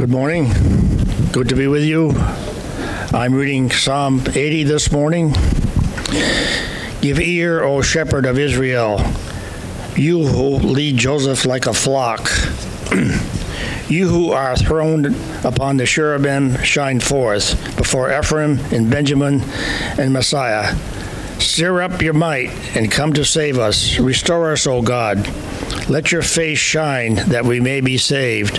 Good morning. Good to be with you. I'm reading Psalm 80 this morning. Give ear, O shepherd of Israel, you who lead Joseph like a flock. you who are throned upon the cherubim, shine forth before Ephraim and Benjamin and Manasseh. Stir up your might and come to save us. Restore us, O God. Let your face shine that we may be saved,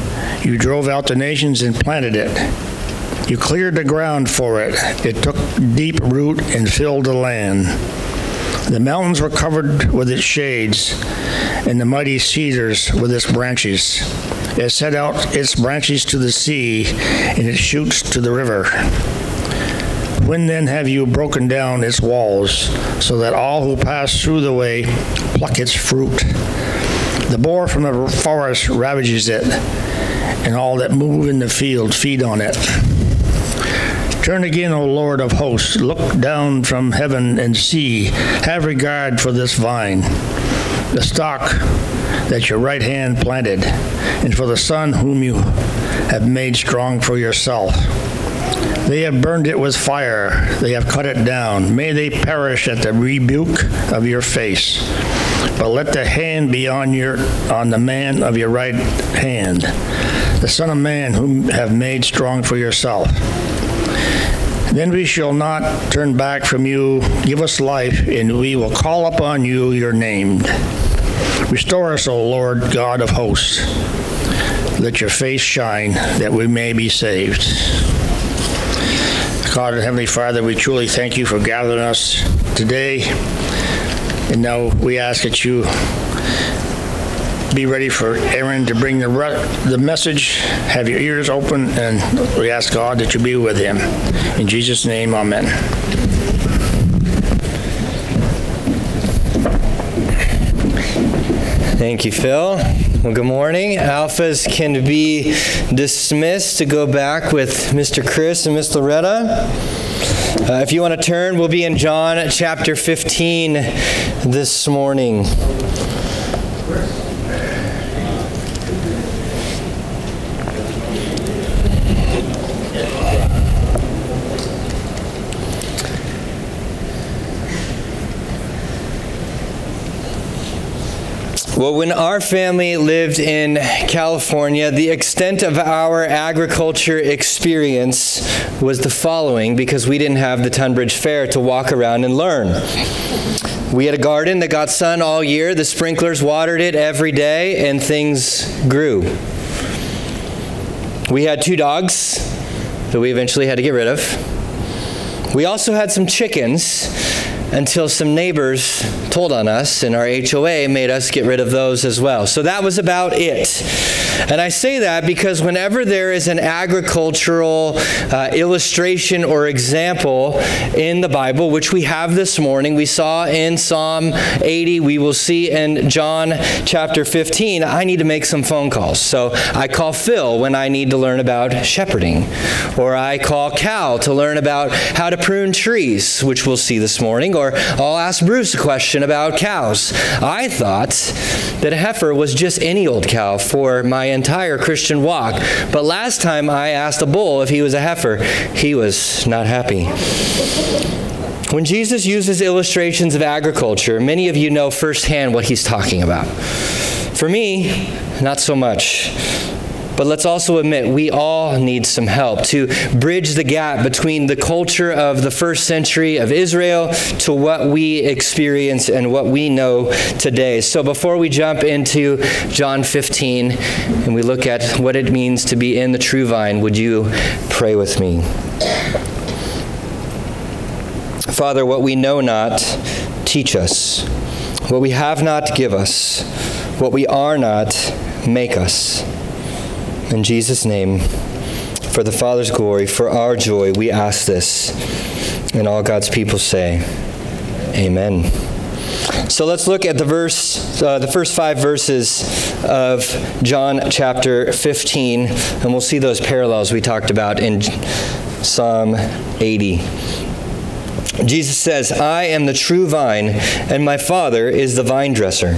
You drove out the nations and planted it. You cleared the ground for it. It took deep root and filled the land. The mountains were covered with its shades, and the mighty cedars with its branches. It set out its branches to the sea, and its shoots to the river. When then have you broken down its walls, so that all who pass through the way pluck its fruit? The boar from the forest ravages it, and all that move in the field feed on it. Turn again, O Lord of hosts, look down from heaven and see. Have regard for this vine, the stock that your right hand planted, and for the son whom you have made strong for yourself. They have burned it with fire, they have cut it down. May they perish at the rebuke of your face. But let the hand be on your on the man of your right hand, the son of man whom have made strong for yourself. Then we shall not turn back from you. Give us life, and we will call upon you, your name. Restore us, O Lord God of hosts. Let your face shine, that we may be saved. God and Heavenly Father, we truly thank you for gathering us today. And now we ask that you be ready for Aaron to bring the, re- the message. Have your ears open, and we ask God that you be with him. In Jesus' name, amen. Thank you, Phil. Well, good morning. Alphas can be dismissed to go back with Mr. Chris and Miss Loretta. Uh, if you want to turn, we'll be in John chapter 15 this morning. Well, when our family lived in California, the extent of our agriculture experience was the following because we didn't have the Tunbridge Fair to walk around and learn. We had a garden that got sun all year, the sprinklers watered it every day, and things grew. We had two dogs that we eventually had to get rid of. We also had some chickens until some neighbors told on us, and our HOA made us get rid of those as well. So that was about it. And I say that because whenever there is an agricultural uh, illustration or example in the Bible, which we have this morning, we saw in Psalm 80, we will see in John chapter 15, I need to make some phone calls. So I call Phil when I need to learn about shepherding, or I call Cal to learn about how to prune trees, which we'll see this morning, or I'll ask Bruce a question about cows. I thought that a heifer was just any old cow for my entire Christian walk. But last time I asked a bull if he was a heifer, he was not happy. When Jesus uses illustrations of agriculture, many of you know firsthand what he's talking about. For me, not so much. But let's also admit we all need some help to bridge the gap between the culture of the first century of Israel to what we experience and what we know today. So before we jump into John 15 and we look at what it means to be in the true vine, would you pray with me? Father, what we know not, teach us. What we have not, give us. What we are not, make us. In Jesus' name, for the Father's glory, for our joy, we ask this. And all God's people say, Amen. So let's look at the verse, uh, the first five verses of John chapter 15, and we'll see those parallels we talked about in Psalm 80. Jesus says, I am the true vine, and my Father is the vine dresser.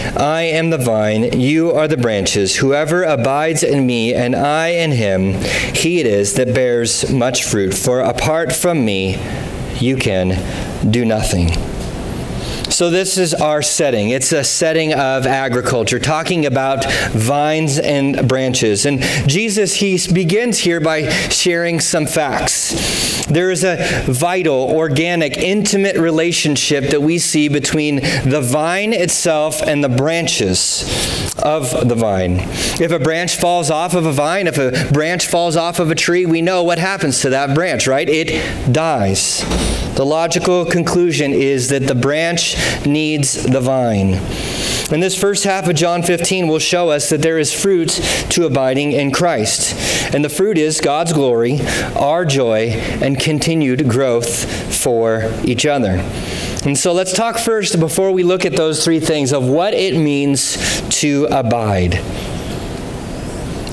I am the vine, you are the branches. Whoever abides in me, and I in him, he it is that bears much fruit. For apart from me, you can do nothing. So, this is our setting. It's a setting of agriculture, talking about vines and branches. And Jesus, he begins here by sharing some facts. There is a vital, organic, intimate relationship that we see between the vine itself and the branches of the vine. If a branch falls off of a vine, if a branch falls off of a tree, we know what happens to that branch, right? It dies. The logical conclusion is that the branch needs the vine. And this first half of John 15 will show us that there is fruit to abiding in Christ. And the fruit is God's glory, our joy, and continued growth for each other. And so let's talk first, before we look at those three things, of what it means to abide.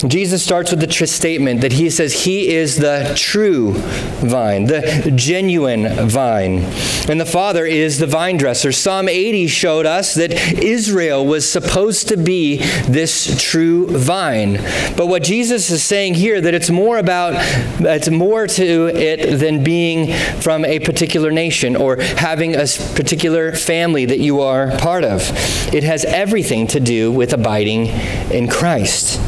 Jesus starts with the statement that he says he is the true vine, the genuine vine. And the Father is the vine dresser. Psalm 80 showed us that Israel was supposed to be this true vine. But what Jesus is saying here that it's more about it's more to it than being from a particular nation or having a particular family that you are part of. It has everything to do with abiding in Christ.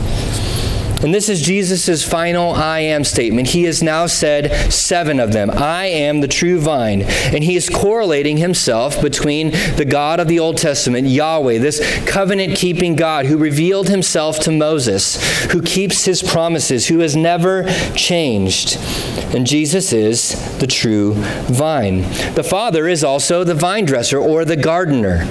And this is Jesus' final I am statement. He has now said seven of them. I am the true vine. And he is correlating himself between the God of the Old Testament, Yahweh, this covenant keeping God who revealed himself to Moses, who keeps his promises, who has never changed. And Jesus is the true vine. The Father is also the vine dresser or the gardener.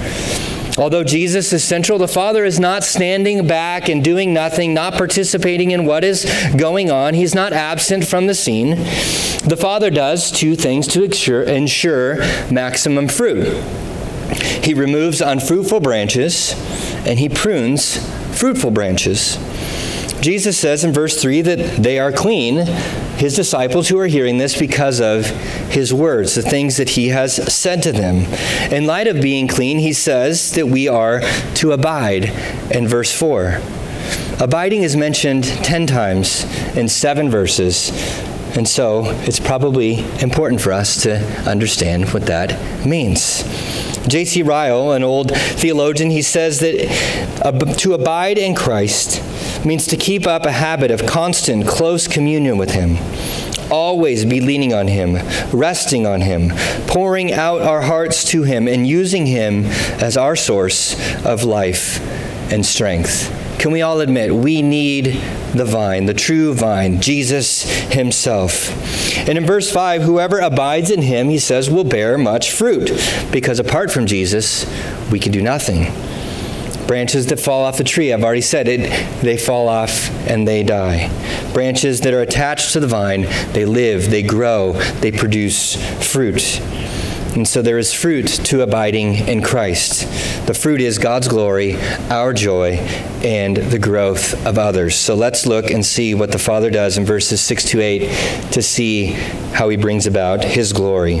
Although Jesus is central, the Father is not standing back and doing nothing, not participating in what is going on. He's not absent from the scene. The Father does two things to ensure, ensure maximum fruit. He removes unfruitful branches and he prunes fruitful branches. Jesus says in verse 3 that they are clean, his disciples who are hearing this because of his words, the things that he has said to them. In light of being clean, he says that we are to abide in verse 4. Abiding is mentioned 10 times in seven verses, and so it's probably important for us to understand what that means. J.C. Ryle, an old theologian, he says that to abide in Christ means to keep up a habit of constant, close communion with Him. Always be leaning on Him, resting on Him, pouring out our hearts to Him, and using Him as our source of life and strength. Can we all admit we need the vine, the true vine, Jesus Himself? And in verse 5, whoever abides in Him, He says, will bear much fruit, because apart from Jesus, we can do nothing. Branches that fall off the tree, I've already said it, they fall off and they die. Branches that are attached to the vine, they live, they grow, they produce fruit. And so there is fruit to abiding in Christ. The fruit is God's glory, our joy, and the growth of others. So let's look and see what the Father does in verses 6 to 8 to see how he brings about his glory.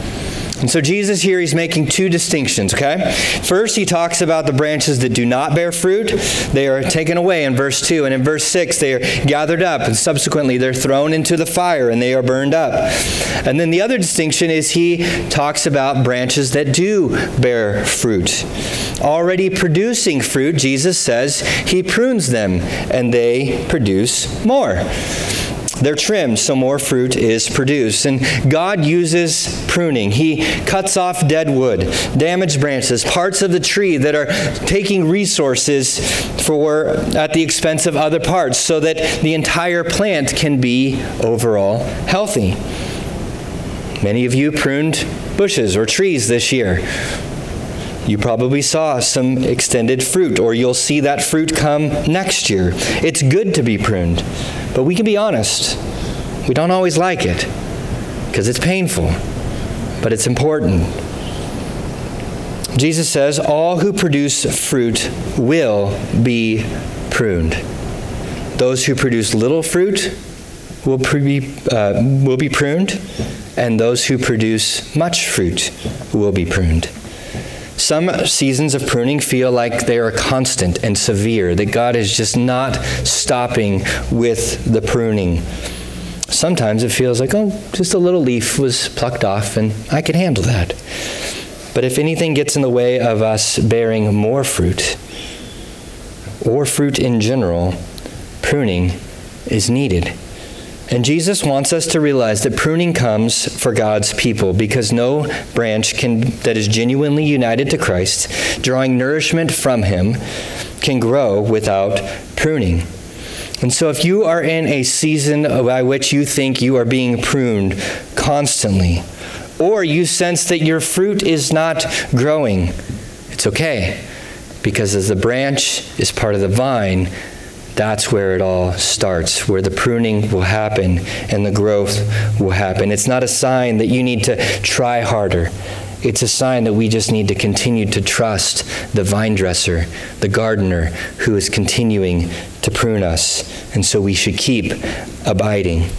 And so Jesus here, he's making two distinctions, okay? First, he talks about the branches that do not bear fruit. They are taken away in verse 2. And in verse 6, they are gathered up, and subsequently they're thrown into the fire and they are burned up. And then the other distinction is he talks about branches that do bear fruit. Already producing fruit, Jesus says he prunes them and they produce more. They're trimmed so more fruit is produced. And God uses pruning. He cuts off dead wood, damaged branches, parts of the tree that are taking resources for at the expense of other parts so that the entire plant can be overall healthy. Many of you pruned bushes or trees this year. You probably saw some extended fruit, or you'll see that fruit come next year. It's good to be pruned, but we can be honest. We don't always like it because it's painful, but it's important. Jesus says, All who produce fruit will be pruned. Those who produce little fruit will be, uh, will be pruned, and those who produce much fruit will be pruned. Some seasons of pruning feel like they are constant and severe, that God is just not stopping with the pruning. Sometimes it feels like, oh, just a little leaf was plucked off and I can handle that. But if anything gets in the way of us bearing more fruit, or fruit in general, pruning is needed. And Jesus wants us to realize that pruning comes for God's people because no branch can, that is genuinely united to Christ, drawing nourishment from Him, can grow without pruning. And so, if you are in a season by which you think you are being pruned constantly, or you sense that your fruit is not growing, it's okay. Because as the branch is part of the vine, that's where it all starts, where the pruning will happen and the growth will happen. It's not a sign that you need to try harder. It's a sign that we just need to continue to trust the vine dresser, the gardener, who is continuing to prune us. And so we should keep abiding.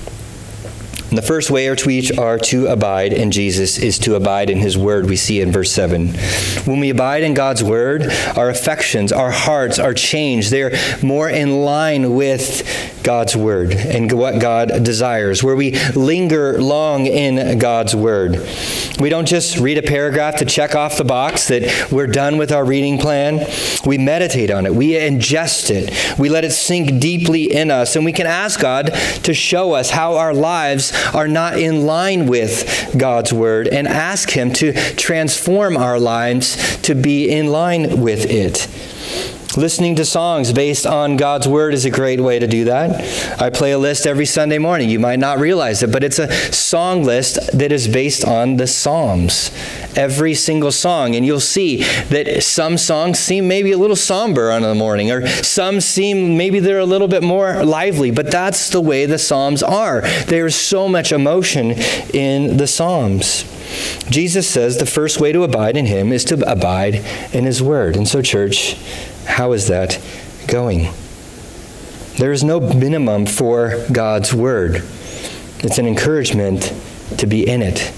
And the first way which we are to abide in Jesus is to abide in his word, we see in verse 7. When we abide in God's word, our affections, our hearts are changed. They're more in line with God's word and what God desires, where we linger long in God's word. We don't just read a paragraph to check off the box that we're done with our reading plan. We meditate on it, we ingest it, we let it sink deeply in us, and we can ask God to show us how our lives are not in line with God's word and ask Him to transform our lives to be in line with it. Listening to songs based on God's Word is a great way to do that. I play a list every Sunday morning. You might not realize it, but it's a song list that is based on the Psalms. Every single song. And you'll see that some songs seem maybe a little somber on the morning, or some seem maybe they're a little bit more lively, but that's the way the Psalms are. There's so much emotion in the Psalms. Jesus says the first way to abide in Him is to abide in His Word. And so, church, how is that going? There is no minimum for God's Word. It's an encouragement to be in it.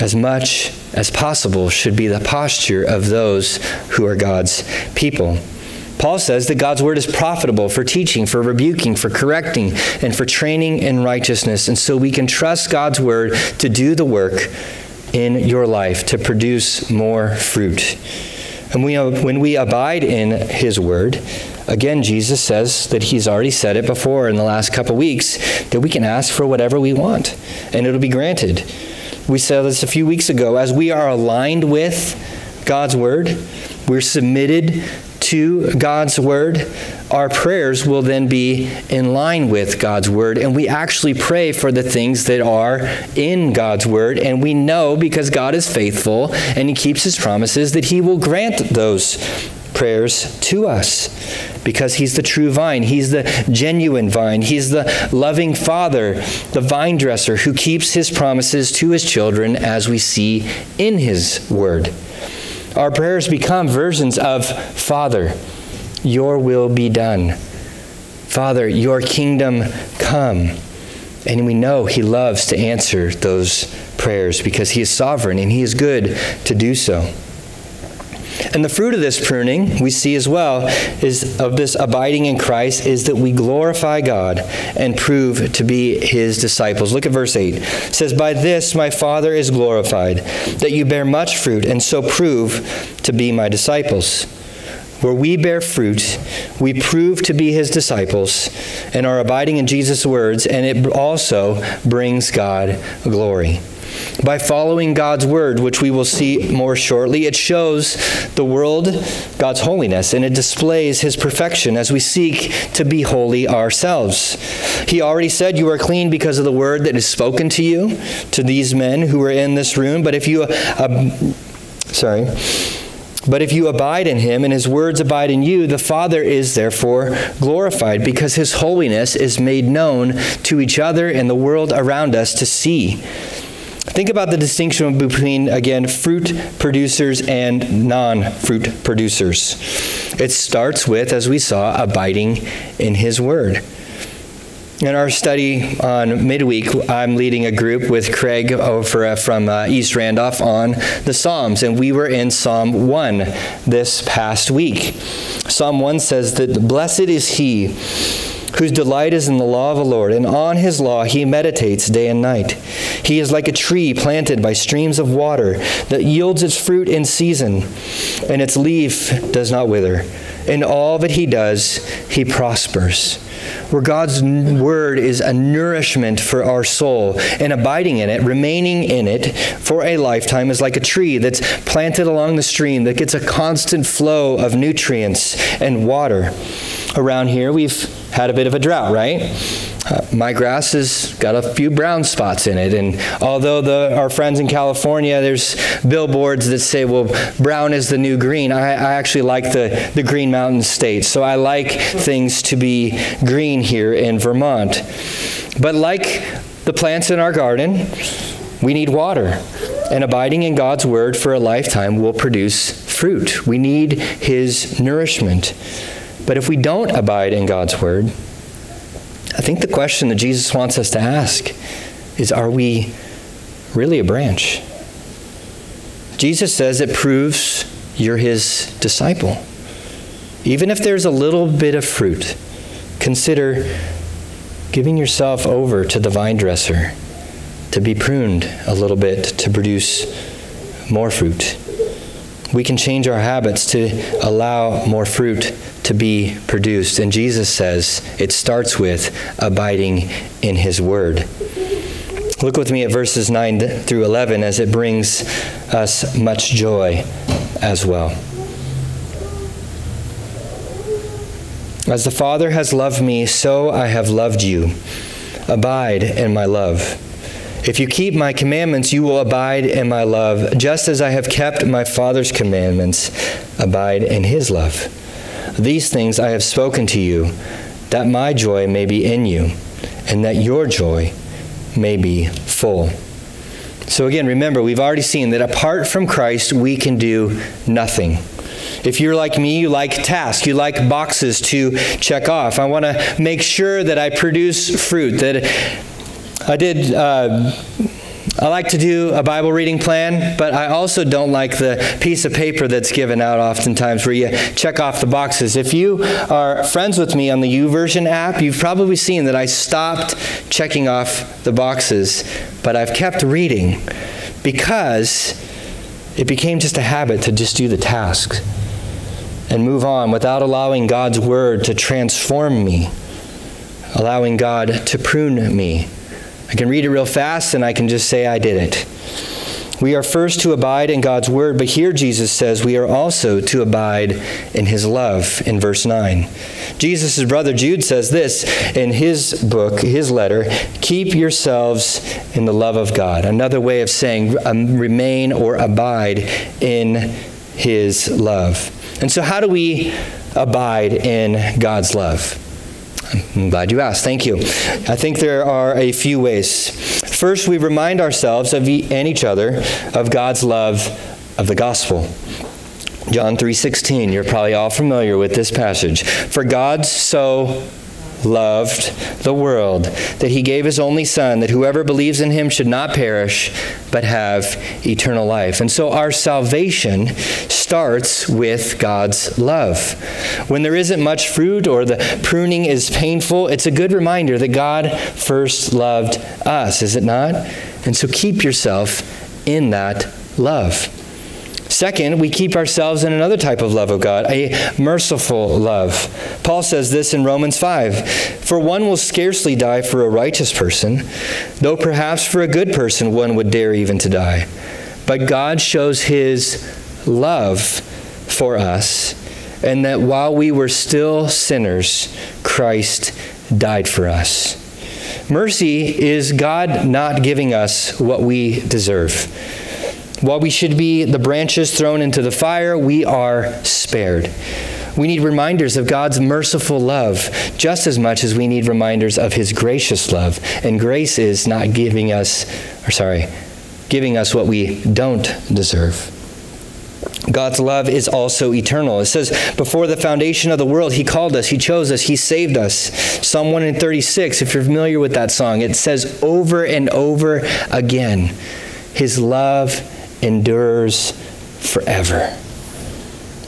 As much as possible should be the posture of those who are God's people. Paul says that God's word is profitable for teaching, for rebuking, for correcting, and for training in righteousness. And so we can trust God's word to do the work in your life, to produce more fruit. And we, uh, when we abide in His Word, again, Jesus says that He's already said it before in the last couple weeks that we can ask for whatever we want and it'll be granted. We said this a few weeks ago. As we are aligned with God's Word, we're submitted to God's Word, our prayers will then be in line with God's Word. And we actually pray for the things that are in God's Word. And we know because God is faithful and He keeps His promises that He will grant those prayers to us because he's the true vine. He's the genuine vine. He's the loving father, the vine dresser who keeps his promises to his children as we see in his word. Our prayers become versions of Father, your will be done. Father, your kingdom come. And we know He loves to answer those prayers because He is sovereign and He is good to do so. And the fruit of this pruning we see as well is of this abiding in Christ is that we glorify God and prove to be his disciples. Look at verse 8. It says, By this my Father is glorified, that you bear much fruit and so prove to be my disciples. Where we bear fruit, we prove to be his disciples and are abiding in Jesus' words, and it also brings God glory. By following God's word, which we will see more shortly, it shows the world God's holiness and it displays his perfection as we seek to be holy ourselves. He already said, You are clean because of the word that is spoken to you, to these men who are in this room. But if you, uh, sorry, but if you abide in him and his words abide in you, the Father is therefore glorified because his holiness is made known to each other and the world around us to see. Think about the distinction between, again, fruit producers and non fruit producers. It starts with, as we saw, abiding in His Word. In our study on midweek, I'm leading a group with Craig over from uh, East Randolph on the Psalms, and we were in Psalm 1 this past week. Psalm 1 says that blessed is he whose delight is in the law of the Lord, and on his law he meditates day and night. He is like a tree planted by streams of water that yields its fruit in season, and its leaf does not wither. In all that he does, he prospers. Where God's word is a nourishment for our soul, and abiding in it, remaining in it for a lifetime is like a tree that's planted along the stream that gets a constant flow of nutrients and water. Around here, we've had a bit of a drought, right? Uh, my grass has got a few brown spots in it. And although the, our friends in California, there's billboards that say, well, brown is the new green, I, I actually like the, the Green Mountain State. So I like things to be green here in Vermont. But like the plants in our garden, we need water. And abiding in God's word for a lifetime will produce fruit. We need his nourishment. But if we don't abide in God's word, I think the question that Jesus wants us to ask is are we really a branch? Jesus says it proves you're his disciple. Even if there's a little bit of fruit, consider giving yourself over to the vine dresser to be pruned a little bit to produce more fruit. We can change our habits to allow more fruit to be produced. And Jesus says it starts with abiding in his word. Look with me at verses 9 through 11 as it brings us much joy as well. As the Father has loved me, so I have loved you. Abide in my love. If you keep my commandments, you will abide in my love, just as I have kept my Father's commandments. Abide in his love. These things I have spoken to you, that my joy may be in you, and that your joy may be full. So, again, remember, we've already seen that apart from Christ, we can do nothing. If you're like me, you like tasks, you like boxes to check off. I want to make sure that I produce fruit, that I did. Uh, I like to do a Bible reading plan, but I also don't like the piece of paper that's given out oftentimes where you check off the boxes. If you are friends with me on the YouVersion app, you've probably seen that I stopped checking off the boxes, but I've kept reading because it became just a habit to just do the tasks and move on without allowing God's word to transform me, allowing God to prune me. I can read it real fast and I can just say I did it. We are first to abide in God's word, but here Jesus says we are also to abide in his love in verse 9. Jesus' brother Jude says this in his book, his letter keep yourselves in the love of God. Another way of saying um, remain or abide in his love. And so, how do we abide in God's love? I'm glad you asked. Thank you. I think there are a few ways. First, we remind ourselves of e- and each other of God's love of the gospel. John 3:16, you're probably all familiar with this passage. For God so loved the world, that he gave his only Son, that whoever believes in him should not perish, but have eternal life. And so our salvation starts with God's love. When there isn't much fruit or the pruning is painful, it's a good reminder that God first loved us, is it not? And so keep yourself in that love. Second, we keep ourselves in another type of love of God, a merciful love. Paul says this in Romans 5 For one will scarcely die for a righteous person, though perhaps for a good person one would dare even to die. But God shows his love for us, and that while we were still sinners, Christ died for us. Mercy is God not giving us what we deserve. While we should be the branches thrown into the fire, we are spared. We need reminders of God's merciful love just as much as we need reminders of his gracious love. And grace is not giving us, or sorry, giving us what we don't deserve. God's love is also eternal. It says, Before the foundation of the world, He called us, He chose us, He saved us. Psalm 136, if you're familiar with that song, it says over and over again, His love endures forever.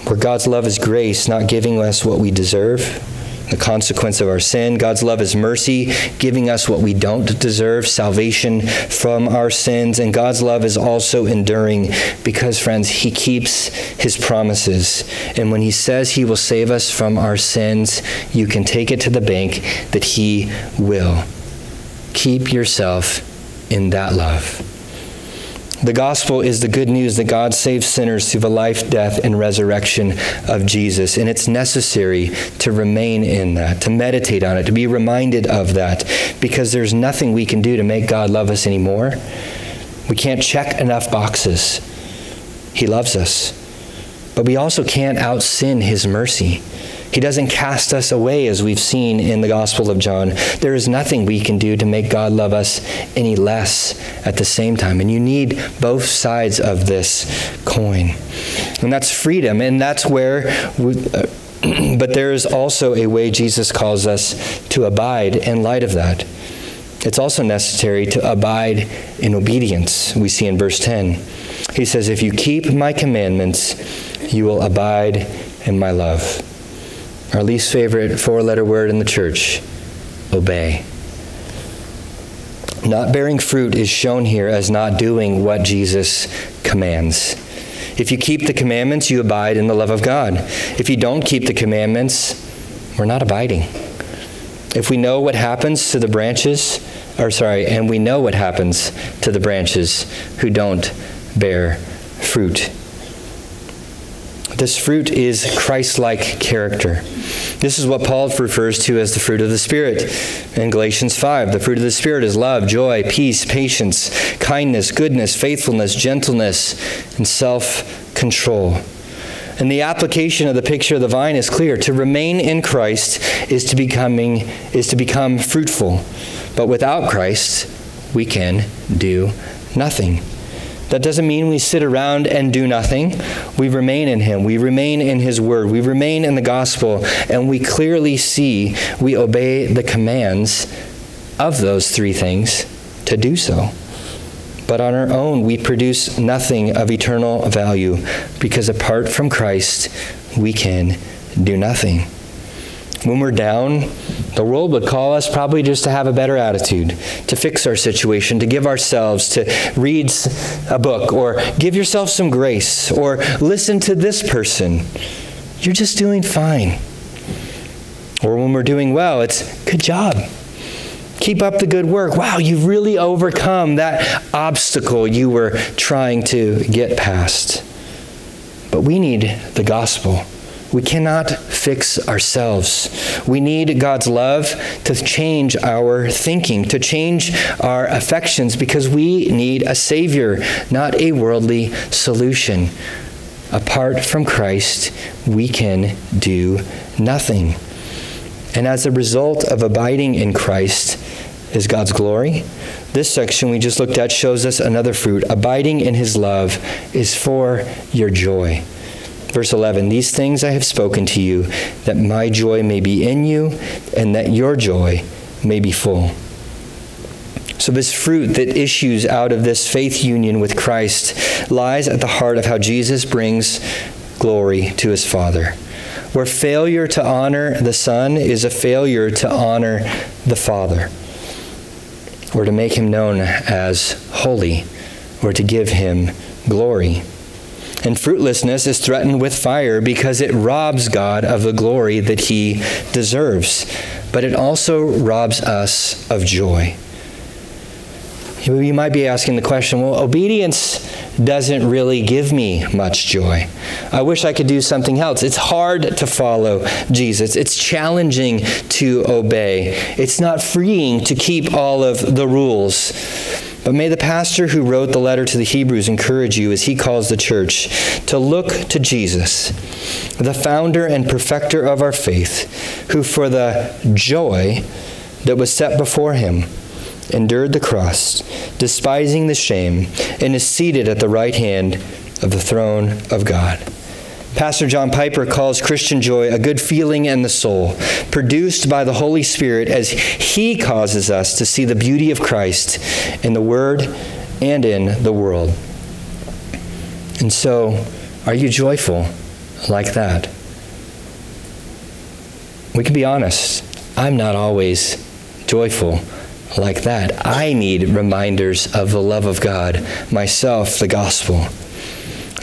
Where God's love is grace, not giving us what we deserve, the consequence of our sin. God's love is mercy, giving us what we don't deserve, salvation from our sins. And God's love is also enduring because, friends, He keeps His promises. And when He says He will save us from our sins, you can take it to the bank that He will. Keep yourself in that love. The gospel is the good news that God saves sinners through the life, death, and resurrection of Jesus. And it's necessary to remain in that, to meditate on it, to be reminded of that, because there's nothing we can do to make God love us anymore. We can't check enough boxes. He loves us. But we also can't out sin His mercy. He doesn't cast us away, as we've seen in the Gospel of John. There is nothing we can do to make God love us any less at the same time. And you need both sides of this coin. And that's freedom. And that's where. We, uh, but there is also a way Jesus calls us to abide in light of that. It's also necessary to abide in obedience, we see in verse 10. He says, If you keep my commandments, you will abide in my love. Our least favorite four letter word in the church obey. Not bearing fruit is shown here as not doing what Jesus commands. If you keep the commandments, you abide in the love of God. If you don't keep the commandments, we're not abiding. If we know what happens to the branches, or sorry, and we know what happens to the branches who don't bear fruit. This fruit is Christ like character. This is what Paul refers to as the fruit of the Spirit in Galatians 5. The fruit of the Spirit is love, joy, peace, patience, kindness, goodness, faithfulness, gentleness, and self control. And the application of the picture of the vine is clear. To remain in Christ is to becoming is to become fruitful. But without Christ, we can do nothing. That doesn't mean we sit around and do nothing. We remain in Him. We remain in His Word. We remain in the gospel. And we clearly see we obey the commands of those three things to do so. But on our own, we produce nothing of eternal value because apart from Christ, we can do nothing. When we're down, the world would call us probably just to have a better attitude, to fix our situation, to give ourselves, to read a book, or give yourself some grace, or listen to this person. You're just doing fine. Or when we're doing well, it's good job. Keep up the good work. Wow, you've really overcome that obstacle you were trying to get past. But we need the gospel. We cannot fix ourselves. We need God's love to change our thinking, to change our affections, because we need a Savior, not a worldly solution. Apart from Christ, we can do nothing. And as a result of abiding in Christ is God's glory. This section we just looked at shows us another fruit. Abiding in His love is for your joy. Verse 11 These things I have spoken to you, that my joy may be in you, and that your joy may be full. So, this fruit that issues out of this faith union with Christ lies at the heart of how Jesus brings glory to his Father. Where failure to honor the Son is a failure to honor the Father, or to make him known as holy, or to give him glory. And fruitlessness is threatened with fire because it robs God of the glory that he deserves. But it also robs us of joy. You might be asking the question well, obedience doesn't really give me much joy. I wish I could do something else. It's hard to follow Jesus, it's challenging to obey, it's not freeing to keep all of the rules. But may the pastor who wrote the letter to the Hebrews encourage you as he calls the church to look to Jesus, the founder and perfecter of our faith, who for the joy that was set before him endured the cross, despising the shame, and is seated at the right hand of the throne of God. Pastor John Piper calls Christian joy a good feeling in the soul, produced by the Holy Spirit as he causes us to see the beauty of Christ in the Word and in the world. And so, are you joyful like that? We can be honest. I'm not always joyful like that. I need reminders of the love of God, myself, the gospel.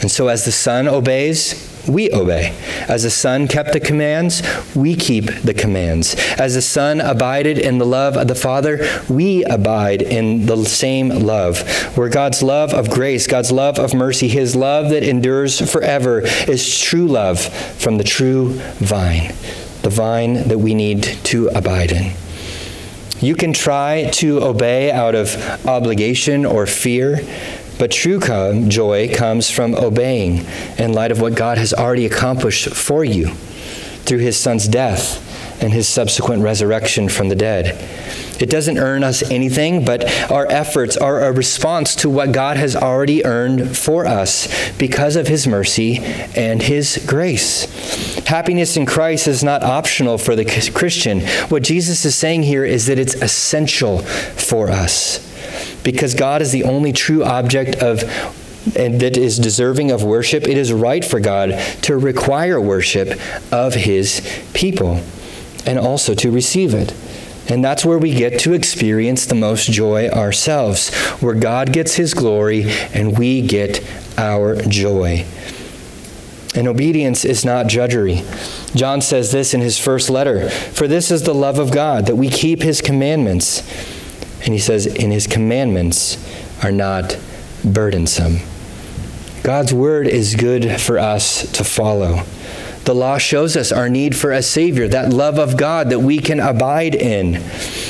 And so, as the Son obeys, we obey. As the Son kept the commands, we keep the commands. As the Son abided in the love of the Father, we abide in the same love. Where God's love of grace, God's love of mercy, His love that endures forever is true love from the true vine, the vine that we need to abide in. You can try to obey out of obligation or fear, but true joy comes from obeying in light of what God has already accomplished for you through his son's death and his subsequent resurrection from the dead. It doesn't earn us anything, but our efforts are a response to what God has already earned for us because of His mercy and His grace. Happiness in Christ is not optional for the Christian. What Jesus is saying here is that it's essential for us because God is the only true object of and that is deserving of worship, it is right for God to require worship of his people and also to receive it. And that's where we get to experience the most joy ourselves, where God gets his glory and we get our joy. And obedience is not judgery. John says this in his first letter For this is the love of God, that we keep his commandments. And he says, In his commandments are not burdensome. God's word is good for us to follow. The law shows us our need for a Savior, that love of God that we can abide in.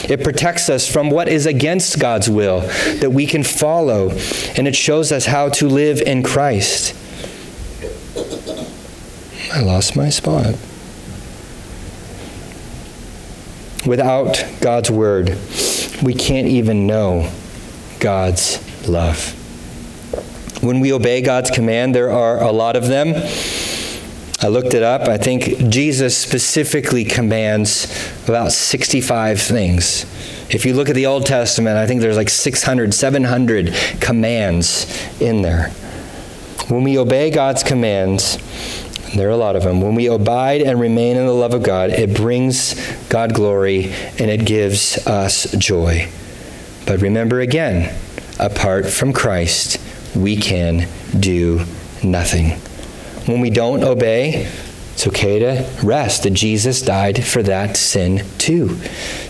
It protects us from what is against God's will that we can follow, and it shows us how to live in Christ. I lost my spot. Without God's Word, we can't even know God's love. When we obey God's command, there are a lot of them. I looked it up. I think Jesus specifically commands about 65 things. If you look at the Old Testament, I think there's like 600, 700 commands in there. When we obey God's commands, there are a lot of them. When we abide and remain in the love of God, it brings God glory and it gives us joy. But remember again, apart from Christ, we can do nothing. When we don't obey, it's okay to rest that Jesus died for that sin too.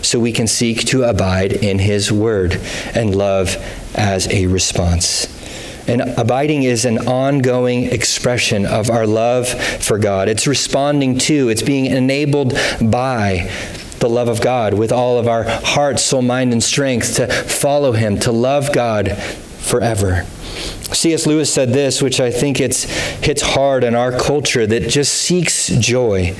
So we can seek to abide in his word and love as a response. And abiding is an ongoing expression of our love for God. It's responding to, it's being enabled by the love of God with all of our heart, soul, mind, and strength to follow him, to love God forever. C.S. Lewis said this, which I think it's, hits hard in our culture that just seeks joy.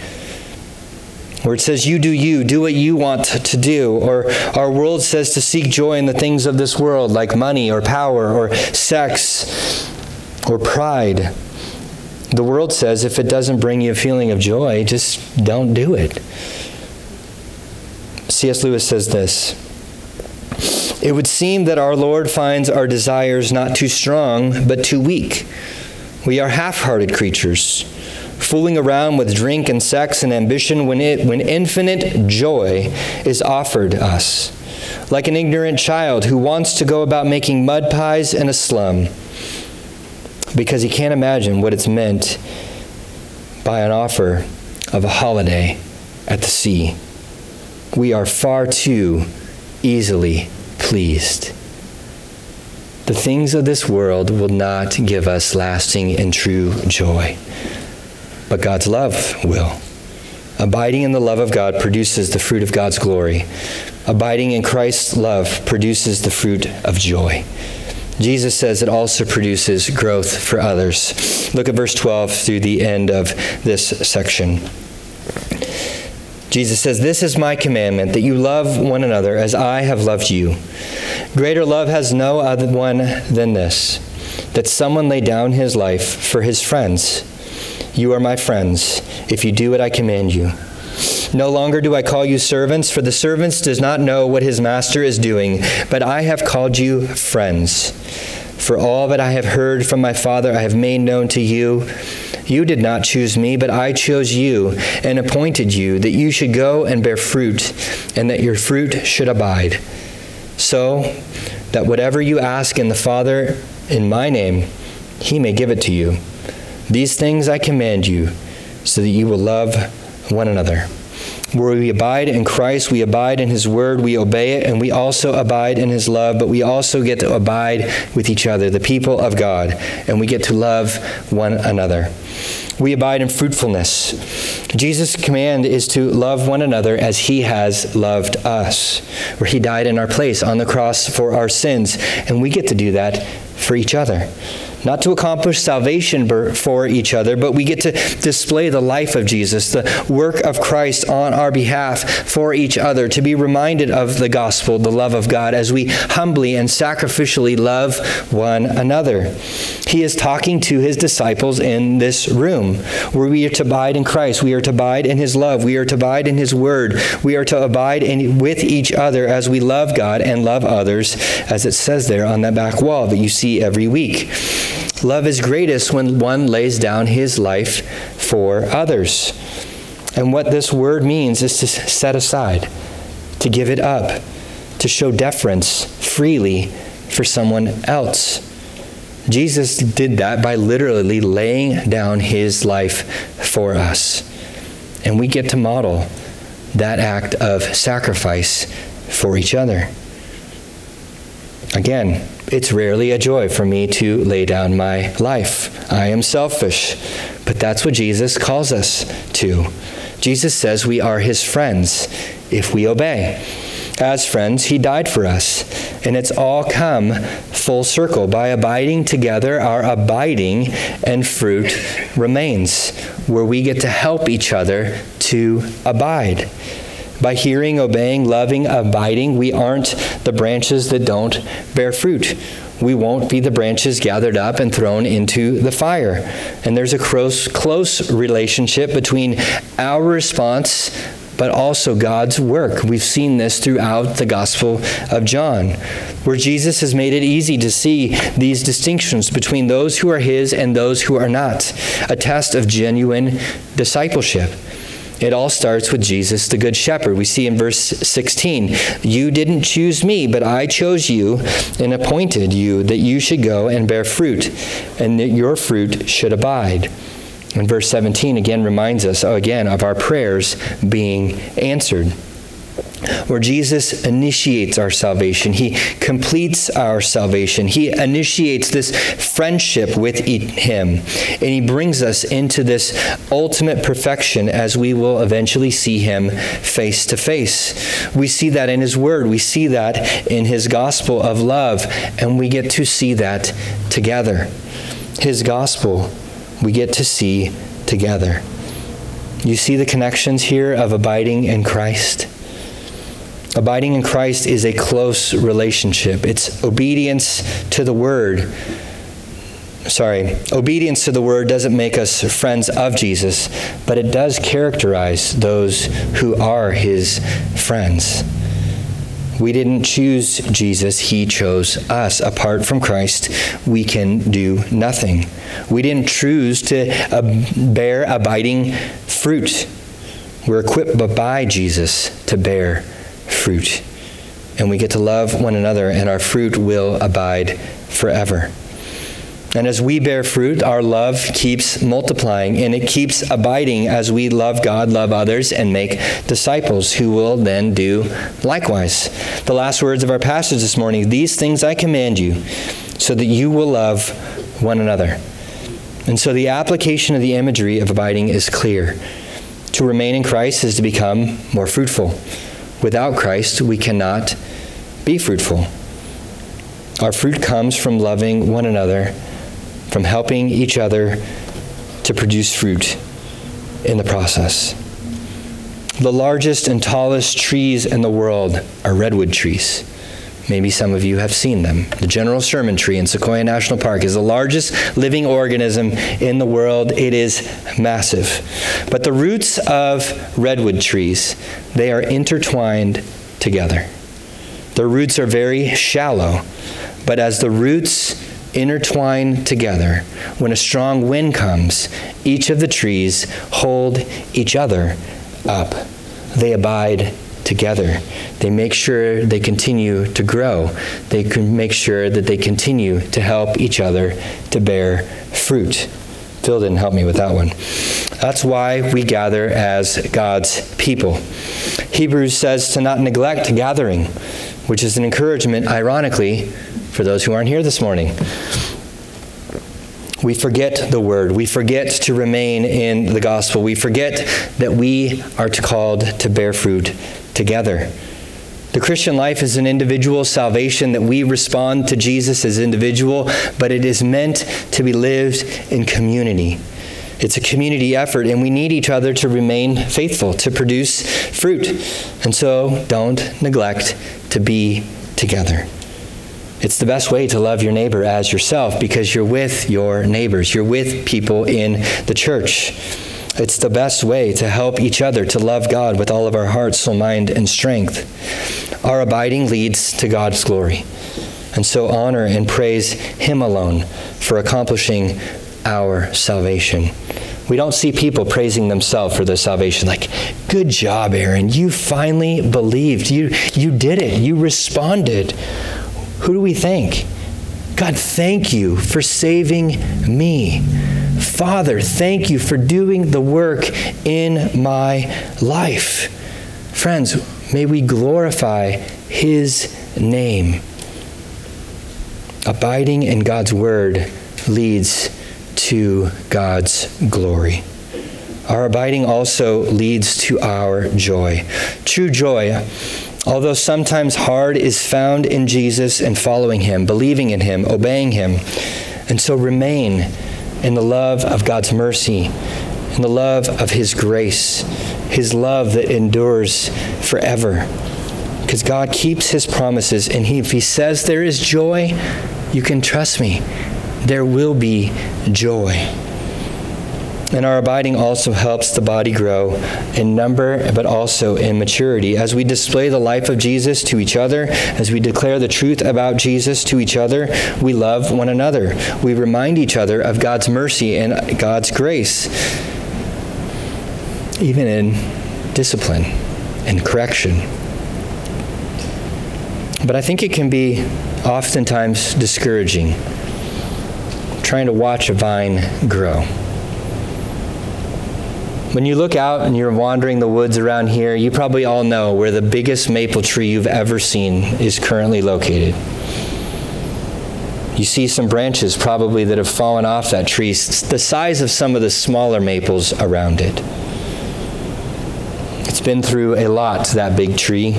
Where it says, You do you, do what you want to do. Or our world says to seek joy in the things of this world, like money or power or sex or pride. The world says if it doesn't bring you a feeling of joy, just don't do it. C.S. Lewis says this It would seem that our Lord finds our desires not too strong, but too weak. We are half hearted creatures, fooling around with drink and sex and ambition when, it, when infinite joy is offered us. Like an ignorant child who wants to go about making mud pies in a slum because he can't imagine what it's meant by an offer of a holiday at the sea. We are far too easily pleased. The things of this world will not give us lasting and true joy, but God's love will. Abiding in the love of God produces the fruit of God's glory. Abiding in Christ's love produces the fruit of joy. Jesus says it also produces growth for others. Look at verse 12 through the end of this section. Jesus says, This is my commandment, that you love one another as I have loved you. Greater love has no other one than this, that someone lay down his life for his friends. You are my friends, if you do what I command you. No longer do I call you servants, for the servant does not know what his master is doing, but I have called you friends. For all that I have heard from my Father I have made known to you. You did not choose me, but I chose you and appointed you that you should go and bear fruit, and that your fruit should abide. So that whatever you ask in the Father in my name, he may give it to you. These things I command you, so that you will love one another. Where we abide in Christ, we abide in His Word, we obey it, and we also abide in His love, but we also get to abide with each other, the people of God, and we get to love one another. We abide in fruitfulness. Jesus' command is to love one another as He has loved us, where He died in our place on the cross for our sins, and we get to do that for each other not to accomplish salvation for each other, but we get to display the life of Jesus, the work of Christ on our behalf for each other, to be reminded of the gospel, the love of God, as we humbly and sacrificially love one another. He is talking to his disciples in this room, where we are to abide in Christ, we are to abide in his love, we are to abide in his word, we are to abide in, with each other as we love God and love others, as it says there on that back wall that you see every week. Love is greatest when one lays down his life for others. And what this word means is to set aside, to give it up, to show deference freely for someone else. Jesus did that by literally laying down his life for us. And we get to model that act of sacrifice for each other. Again, it's rarely a joy for me to lay down my life. I am selfish, but that's what Jesus calls us to. Jesus says we are his friends if we obey. As friends, he died for us, and it's all come full circle. By abiding together, our abiding and fruit remains, where we get to help each other to abide. By hearing, obeying, loving, abiding, we aren't the branches that don't bear fruit. We won't be the branches gathered up and thrown into the fire. And there's a close, close relationship between our response but also God's work. We've seen this throughout the Gospel of John, where Jesus has made it easy to see these distinctions between those who are His and those who are not, a test of genuine discipleship. It all starts with Jesus, the Good Shepherd. We see in verse 16, You didn't choose me, but I chose you and appointed you that you should go and bear fruit, and that your fruit should abide. And verse 17 again reminds us, again, of our prayers being answered where Jesus initiates our salvation. He completes our salvation. He initiates this friendship with Him. And He brings us into this ultimate perfection as we will eventually see Him face to face. We see that in His Word, we see that in His gospel of love, and we get to see that together. His gospel, we get to see together. You see the connections here of abiding in Christ? Abiding in Christ is a close relationship. It's obedience to the word. sorry, obedience to the word doesn't make us friends of Jesus, but it does characterize those who are his friends. We didn't choose Jesus, he chose us. Apart from Christ, we can do nothing. We didn't choose to bear abiding fruit. We're equipped by Jesus to bear fruit. And we get to love one another, and our fruit will abide forever. And as we bear fruit, our love keeps multiplying and it keeps abiding as we love God, love others, and make disciples who will then do likewise. The last words of our passage this morning These things I command you, so that you will love one another. And so the application of the imagery of abiding is clear. To remain in Christ is to become more fruitful. Without Christ, we cannot be fruitful. Our fruit comes from loving one another, from helping each other to produce fruit in the process. The largest and tallest trees in the world are redwood trees. Maybe some of you have seen them. The General Sherman tree in Sequoia National Park is the largest living organism in the world. It is massive. But the roots of redwood trees, they are intertwined together. Their roots are very shallow, but as the roots intertwine together, when a strong wind comes, each of the trees hold each other up. They abide together. They make sure they continue to grow. They can make sure that they continue to help each other to bear fruit. Phil didn't help me with that one. That's why we gather as God's people. Hebrews says to not neglect gathering, which is an encouragement, ironically, for those who aren't here this morning. We forget the word. We forget to remain in the gospel. We forget that we are called to bear fruit together. The Christian life is an individual salvation that we respond to Jesus as individual, but it is meant to be lived in community. It's a community effort, and we need each other to remain faithful, to produce fruit. And so don't neglect to be together. It's the best way to love your neighbor as yourself because you're with your neighbors, you're with people in the church. It's the best way to help each other to love God with all of our heart, soul, mind, and strength. Our abiding leads to God's glory. And so honor and praise Him alone for accomplishing our salvation. We don't see people praising themselves for their salvation like, good job, Aaron. You finally believed. You, you did it. You responded. Who do we thank? God, thank you for saving me. Father, thank you for doing the work in my life. Friends, may we glorify his name. Abiding in God's word leads to God's glory. Our abiding also leads to our joy. True joy, although sometimes hard, is found in Jesus and following him, believing in him, obeying him. And so remain in the love of God's mercy, in the love of his grace, his love that endures forever. Because God keeps his promises, and he, if he says there is joy, you can trust me there will be joy. And our abiding also helps the body grow in number, but also in maturity. As we display the life of Jesus to each other, as we declare the truth about Jesus to each other, we love one another. We remind each other of God's mercy and God's grace, even in discipline and correction. But I think it can be oftentimes discouraging trying to watch a vine grow. When you look out and you're wandering the woods around here, you probably all know where the biggest maple tree you've ever seen is currently located. You see some branches probably that have fallen off that tree, the size of some of the smaller maples around it. It's been through a lot, that big tree.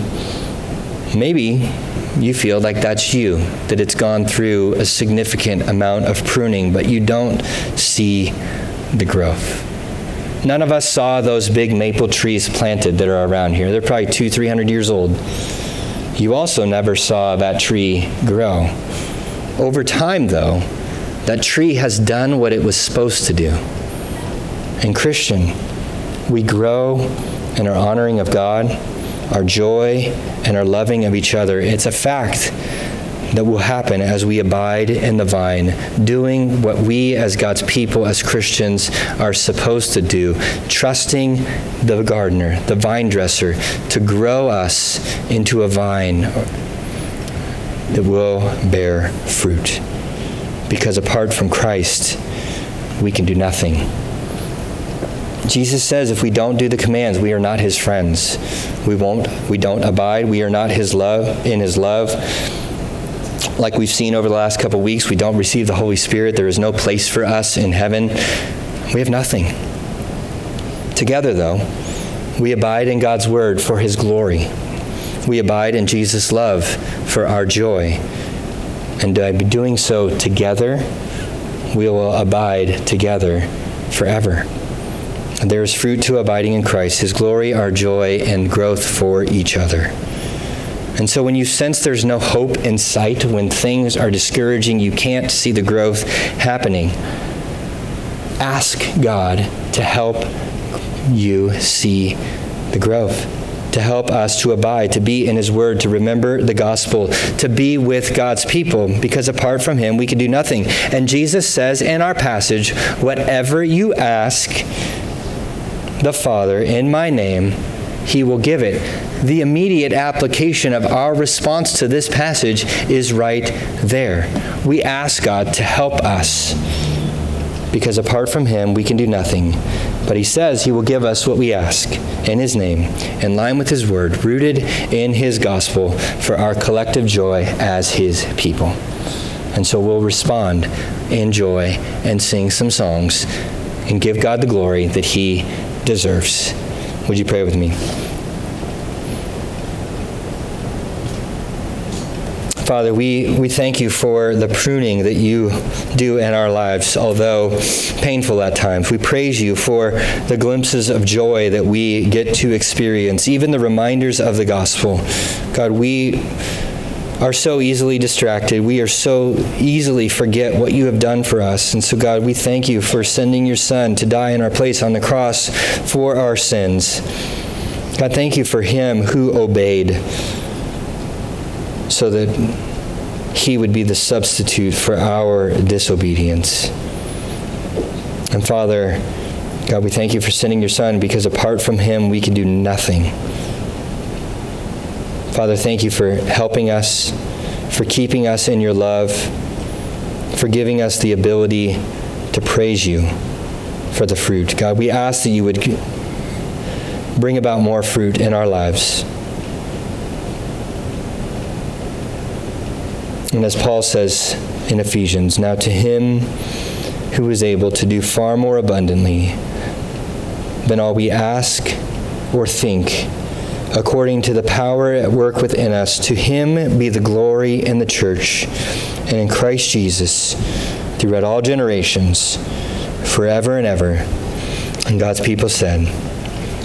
Maybe you feel like that's you, that it's gone through a significant amount of pruning, but you don't see the growth. None of us saw those big maple trees planted that are around here. They're probably two, three hundred years old. You also never saw that tree grow. Over time, though, That tree has done what it was supposed to do. And Christian, we grow in our honoring of God, our joy, and our loving of each other. It's a fact that will happen as we abide in the vine, doing what we as God's people, as Christians, are supposed to do, trusting the gardener, the vine dresser, to grow us into a vine that will bear fruit. Because apart from Christ, we can do nothing. Jesus says if we don't do the commands, we are not his friends. We won't we don't abide, we are not his love in his love like we've seen over the last couple weeks, we don't receive the Holy Spirit. There is no place for us in heaven. We have nothing. Together, though, we abide in God's Word for His glory. We abide in Jesus' love for our joy. And by doing so together, we will abide together forever. There is fruit to abiding in Christ, His glory, our joy, and growth for each other. And so when you sense there's no hope in sight, when things are discouraging, you can't see the growth happening, ask God to help you see the growth, to help us to abide, to be in His Word, to remember the gospel, to be with God's people, because apart from Him, we can do nothing. And Jesus says in our passage, Whatever you ask the Father in my name, He will give it the immediate application of our response to this passage is right there. We ask God to help us because apart from Him, we can do nothing. But He says He will give us what we ask in His name, in line with His word, rooted in His gospel for our collective joy as His people. And so we'll respond in joy and sing some songs and give God the glory that He deserves. Would you pray with me? Father, we, we thank you for the pruning that you do in our lives, although painful at times. We praise you for the glimpses of joy that we get to experience, even the reminders of the gospel. God, we are so easily distracted. We are so easily forget what you have done for us. And so, God, we thank you for sending your Son to die in our place on the cross for our sins. God, thank you for him who obeyed so that he would be the substitute for our disobedience. And Father, God, we thank you for sending your Son because apart from him, we can do nothing. Father, thank you for helping us, for keeping us in your love, for giving us the ability to praise you for the fruit. God, we ask that you would bring about more fruit in our lives. And as Paul says in Ephesians, now to him who is able to do far more abundantly than all we ask or think, according to the power at work within us, to him be the glory in the church and in Christ Jesus throughout all generations, forever and ever. And God's people said,